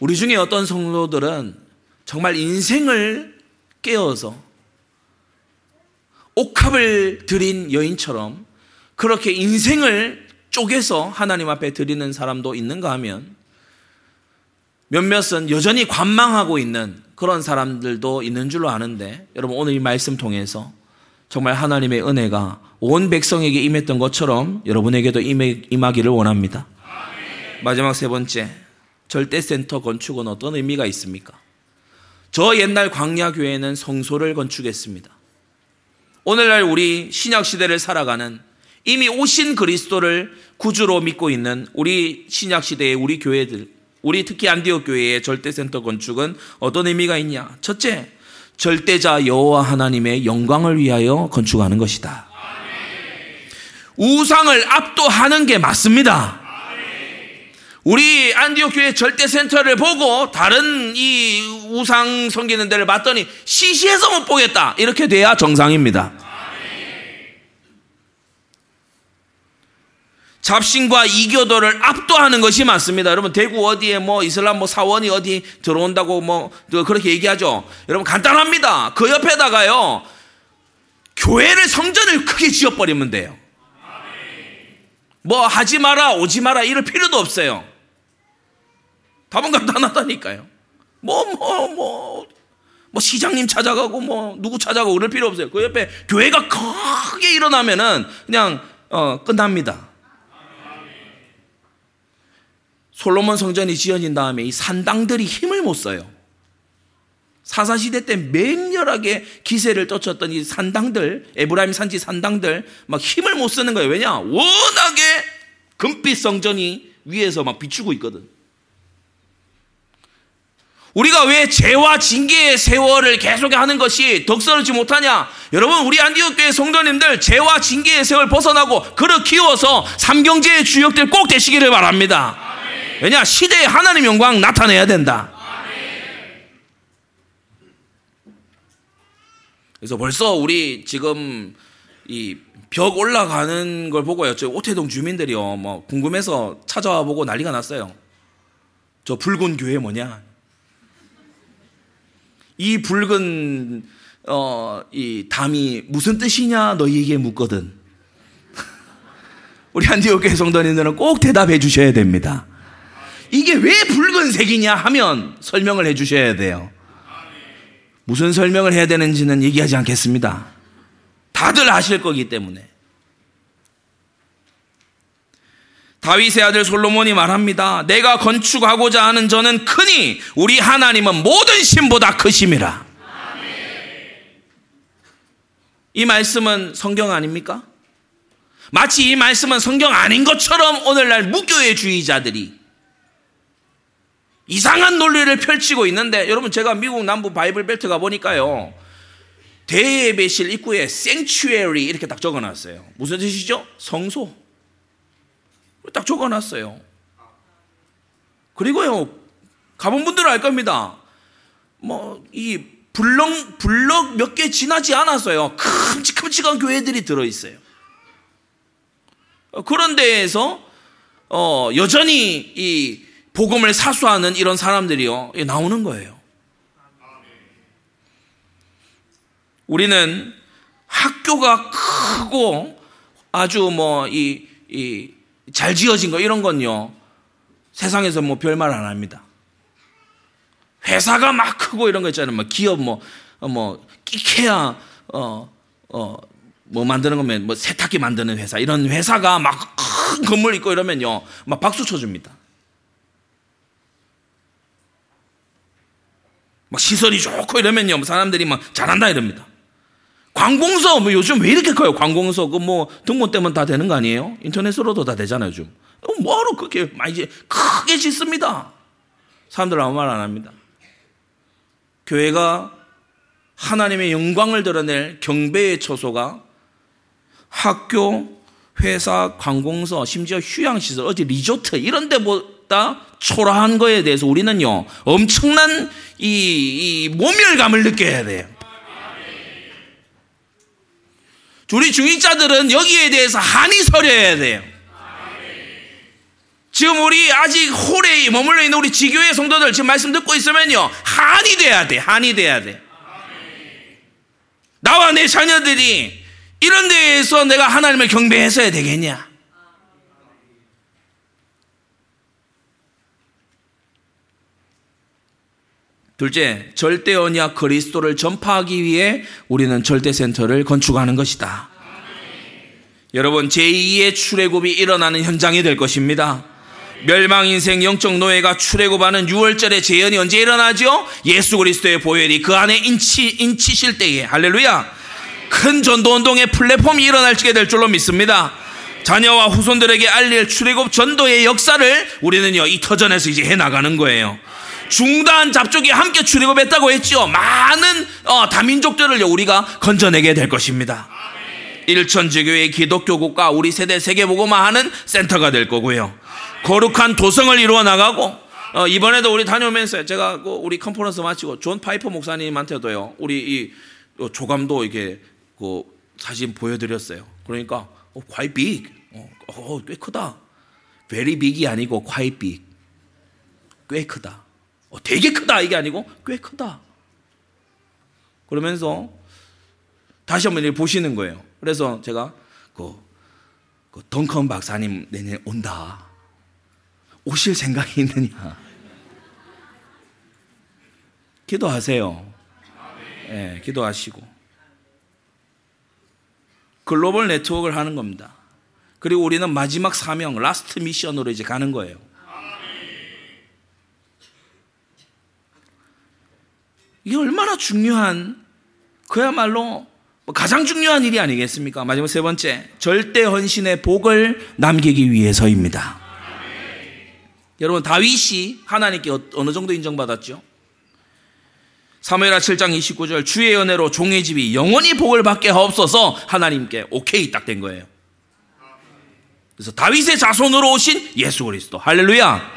우리 중에 어떤 성도들은 정말 인생을 깨어서 옥합을 들인 여인처럼 그렇게 인생을 쪼개서 하나님 앞에 드리는 사람도 있는가 하면 몇몇은 여전히 관망하고 있는 그런 사람들도 있는 줄로 아는데 여러분 오늘 이 말씀 통해서 정말 하나님의 은혜가 온 백성에게 임했던 것처럼 여러분에게도 임하기를 원합니다. 마지막 세 번째, 절대센터 건축은 어떤 의미가 있습니까? 저 옛날 광야교회는 성소를 건축했습니다. 오늘날 우리 신약시대를 살아가는 이미 오신 그리스도를 구주로 믿고 있는 우리 신약 시대의 우리 교회들, 우리 특히 안디옥 교회의 절대센터 건축은 어떤 의미가 있냐? 첫째, 절대자 여호와 하나님의 영광을 위하여 건축하는 것이다. 우상을 압도하는 게 맞습니다. 우리 안디옥 교회 절대 센터를 보고 다른 이 우상 섬기는 데를 봤더니 시시해서 못 보겠다. 이렇게 돼야 정상입니다. 잡신과 이교도를 압도하는 것이 맞습니다. 여러분 대구 어디에 뭐 이슬람 뭐 사원이 어디 들어온다고 뭐 그렇게 얘기하죠. 여러분 간단합니다. 그 옆에다가요 교회를 성전을 크게 지어버리면 돼요. 뭐 하지 마라 오지 마라 이럴 필요도 없어요. 답은 간단하다니까요. 뭐 뭐, 뭐, 뭐 시장님 찾아가고 뭐 누구 찾아가고 그럴 필요 없어요. 그 옆에 교회가 크게 일어나면은 그냥 어, 끝납니다. 솔로몬 성전이 지어진 다음에 이 산당들이 힘을 못 써요. 사사시대 때 맹렬하게 기세를 쫓았던 이 산당들, 에브라임 산지 산당들, 막 힘을 못 쓰는 거예요. 왜냐? 워낙에 금빛 성전이 위에서 막 비추고 있거든. 우리가 왜 죄와 징계의 세월을 계속 하는 것이 덕설하지 못하냐? 여러분, 우리 안디옥교회 성도님들 죄와 징계의 세월 벗어나고 그릇 키워서 삼경제의 주역들 꼭 되시기를 바랍니다. 왜냐? 시대에 하나님 영광 나타내야 된다. 그래서 벌써 우리 지금 이 벽 올라가는 걸 보고요. 저 오태동 주민들이요. 뭐 궁금해서 찾아와 보고 난리가 났어요. 저 붉은 교회 뭐냐? 이 붉은 어, 이 담이 무슨 뜻이냐 너희에게 묻거든. 우리 한디옥 교회 성도님들은 꼭 대답해 주셔야 됩니다. 이게 왜 붉은색이냐 하면 설명을 해 주셔야 돼요. 무슨 설명을 해야 되는지는 얘기하지 않겠습니다. 다들 아실 거기 때문에. 다윗의 아들 솔로몬이 말합니다. 내가 건축하고자 하는 저는 크니 우리 하나님은 모든 신보다 크심이라. 이 말씀은 성경 아닙니까? 마치 이 말씀은 성경 아닌 것처럼 오늘날 무교의 주의자들이 이상한 논리를 펼치고 있는데 여러분 제가 미국 남부 바이블 벨트 가 보니까요. 대예배실 입구에 sanctuary 이렇게 딱 적어놨어요. 무슨 뜻이죠? 성소. 딱 적어놨어요. 그리고요 가본 분들은 알 겁니다. 뭐 이 블럭, 블럭 몇 개 지나지 않았어요. 큼직큼직한 교회들이 들어 있어요. 그런 데에서, 어, 여전히 이 복음을 사수하는 이런 사람들이요, 나오는 거예요. 우리는 학교가 크고 아주 뭐, 이, 이, 잘 지어진 거 이런 건요, 세상에서 뭐 별말 안 합니다. 회사가 막 크고 이런 거 있잖아요. 뭐 기업 뭐, 어, 뭐, 끼케야, 어, 어, 뭐 만드는 거면 뭐 세탁기 만드는 회사. 이런 회사가 막 큰 건물 있고 이러면요. 막 박수 쳐줍니다. 막 시설이 좋고 이러면요. 사람들이 막 잘한다 이럽니다. 관공서, 뭐 요즘 왜 이렇게 커요? 관공서, 그 뭐 등본 때문에 다 되는 거 아니에요? 인터넷으로도 다 되잖아요, 요즘. 뭐하러 그렇게 많이 크게 짓습니다. 사람들 아무 말 안 합니다. 교회가 하나님의 영광을 드러낼 경배의 처소가 학교, 회사, 관공서, 심지어 휴양시설, 어디 리조트 이런 데보다 초라한 거에 대해서 우리는요, 엄청난 이, 이 모멸감을 느껴야 돼요. 우리 중직자들은 여기에 대해서 한이 서려야 돼요. 지금 우리 아직 홀에 머물러 있는 우리 지교회 성도들 지금 말씀 듣고 있으면요. 한이 돼야 돼. 한이 돼야 돼. 나와 내 자녀들이 이런 데에서 내가 하나님을 경배했어야 되겠냐? 둘째, 절대 언약 그리스도를 전파하기 위해 우리는 절대 센터를 건축하는 것이다. 여러분, 제2의 출애굽이 일어나는 현장이 될 것입니다. 멸망 인생 영적 노예가 출애굽하는 유월절의 재현이 언제 일어나죠? 예수 그리스도의 보혈이 그 안에 인치 인치실 때에 할렐루야. 큰 전도 운동의 플랫폼이 일어날게 될 줄로 믿습니다. 자녀와 후손들에게 알릴 출애굽 전도의 역사를 우리는요 이 터전에서 이제 해 나가는 거예요. 중다한 잡족이 함께 출애굽했다고 했죠. 많은 어, 다민족들을 우리가 건져내게 될 것입니다. 일천 지교회 기독교 국가 우리 세대 세계복음화하는 센터가 될 거고요. 거룩한 도성을 이루어 나가고 어, 이번에도 우리 다녀오면서 제가 그 우리 컨퍼런스 마치고 존 파이퍼 목사님한테도요 우리 이 어, 조감도 이게 그 사진 보여드렸어요. 그러니까 어, quite big, 어, 어, 꽤 크다. very big이 아니고 quite big, 꽤 크다. 어, 되게 크다 이게 아니고 꽤 크다. 그러면서 다시 한번 보시는 거예요. 그래서 제가 그, 그 덩컨 박사님 내년에 온다. 오실 생각이 있느냐? 기도하세요. 예, 네, 기도하시고. 글로벌 네트워크를 하는 겁니다. 그리고 우리는 마지막 사명, last mission으로 이제 가는 거예요. 이게 얼마나 중요한, 그야말로 가장 중요한 일이 아니겠습니까? 마지막 세 번째, 절대 헌신의 복을 남기기 위해서입니다. 여러분 다윗이 하나님께 어, 어느 정도 인정받았죠? 사무엘하 7장 29절 주의 연애로 종의 집이 영원히 복을 받게 하옵소서 하나님께 오케이 딱 된 거예요. 그래서 다윗의 자손으로 오신 예수 그리스도 할렐루야.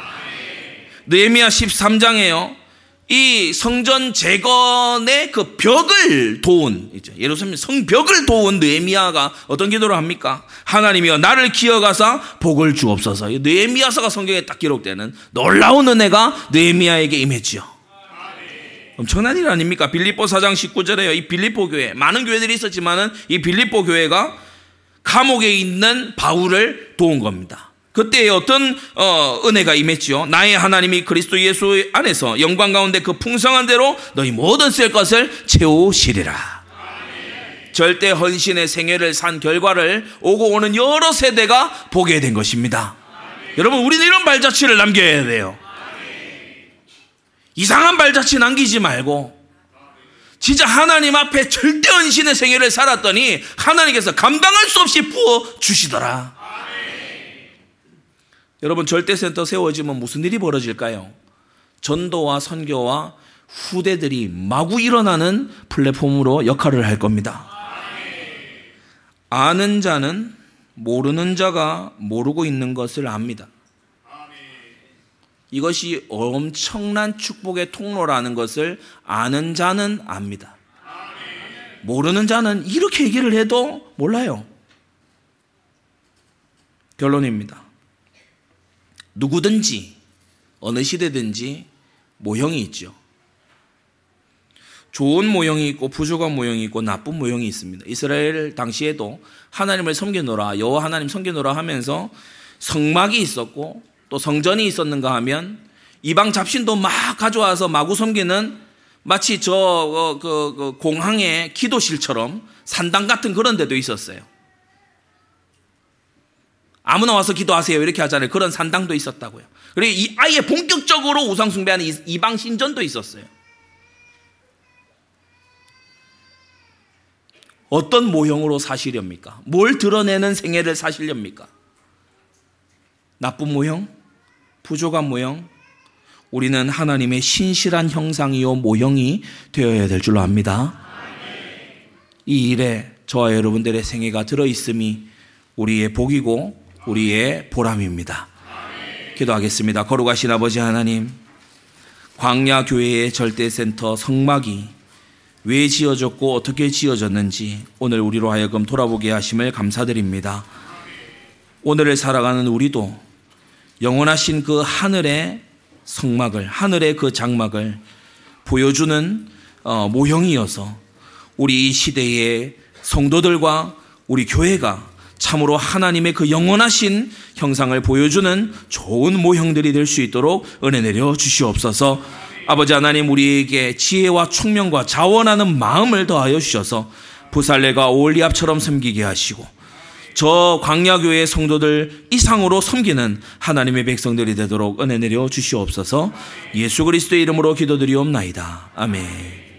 느헤미야 13장에요. 이 성전 재건의 그 벽을 도운 예루살렘 성벽을 도운 느헤미야가 어떤 기도를 합니까? 하나님이여 나를 기억하사 복을 주옵소서. 느헤미야서가 성경에 딱 기록되는 놀라운 은혜가 느헤미야에게 임했지요. 엄청난 일 아닙니까? 빌립보 4장 19절에요. 이 빌립보 교회 많은 교회들이 있었지만은 이 빌립보 교회가 감옥에 있는 바울을 도운 겁니다. 그때 어떤 어, 은혜가 임했지요. 나의 하나님이 그리스도 예수 안에서 영광 가운데 그 풍성한 대로 너희 모든 쓸 것을 채우시리라. 절대 헌신의 생애를 산 결과를 오고 오는 여러 세대가 보게 된 것입니다. 여러분 우리는 이런 발자취를 남겨야 돼요. 이상한 발자취 남기지 말고 진짜 하나님 앞에 절대 헌신의 생애를 살았더니 하나님께서 감당할 수 없이 부어 주시더라. 여러분 절대센터 세워지면 무슨 일이 벌어질까요? 전도와 선교와 후대들이 마구 일어나는 플랫폼으로 역할을 할 겁니다. 아는 자는 모르는 자가 모르고 있는 것을 압니다. 이것이 엄청난 축복의 통로라는 것을 아는 자는 압니다. 모르는 자는 이렇게 얘기를 해도 몰라요. 결론입니다. 누구든지 어느 시대든지 모형이 있죠. 좋은 모형이 있고 부족한 모형이 있고 나쁜 모형이 있습니다. 이스라엘 당시에도 하나님을 섬겨노라 여호와 하나님 섬겨노라 하면서 성막이 있었고 또 성전이 있었는가 하면 이방 잡신도 막 가져와서 마구 섬기는 마치 저그 그, 그 공항의 기도실처럼 산당 같은 그런 데도 있었어요. 아무나 와서 기도하세요 이렇게 하잖아요. 그런 산당도 있었다고요. 그리고 이 아예 본격적으로 우상 숭배하는 이방 신전도 있었어요. 어떤 모형으로 사시렵니까? 뭘 드러내는 생애를 사시렵니까? 나쁜 모형? 부족한 모형? 우리는 하나님의 신실한 형상이요 모형이 되어야 될 줄로 압니다. 이 일에 저와 여러분들의 생애가 들어 있음이 우리의 복이고 우리의 보람입니다. 기도하겠습니다. 거룩하신 아버지 하나님, 광야 교회의 절대센터 성막이 왜 지어졌고 어떻게 지어졌는지 오늘 우리로 하여금 돌아보게 하심을 감사드립니다. 오늘을 살아가는 우리도 영원하신 그 하늘의 성막을, 하늘의 그 장막을 보여주는 어, 모형이어서 우리 이 시대의 성도들과 우리 교회가 참으로 하나님의 그 영원하신 형상을 보여주는 좋은 모형들이 될 수 있도록 은혜 내려 주시옵소서. 아버지 하나님 우리에게 지혜와 총명과 자원하는 마음을 더하여 주셔서 부살레가 올리압처럼 섬기게 하시고 저 광야교회 성도들 이상으로 섬기는 하나님의 백성들이 되도록 은혜 내려 주시옵소서 예수 그리스도의 이름으로 기도드리옵나이다. 아멘.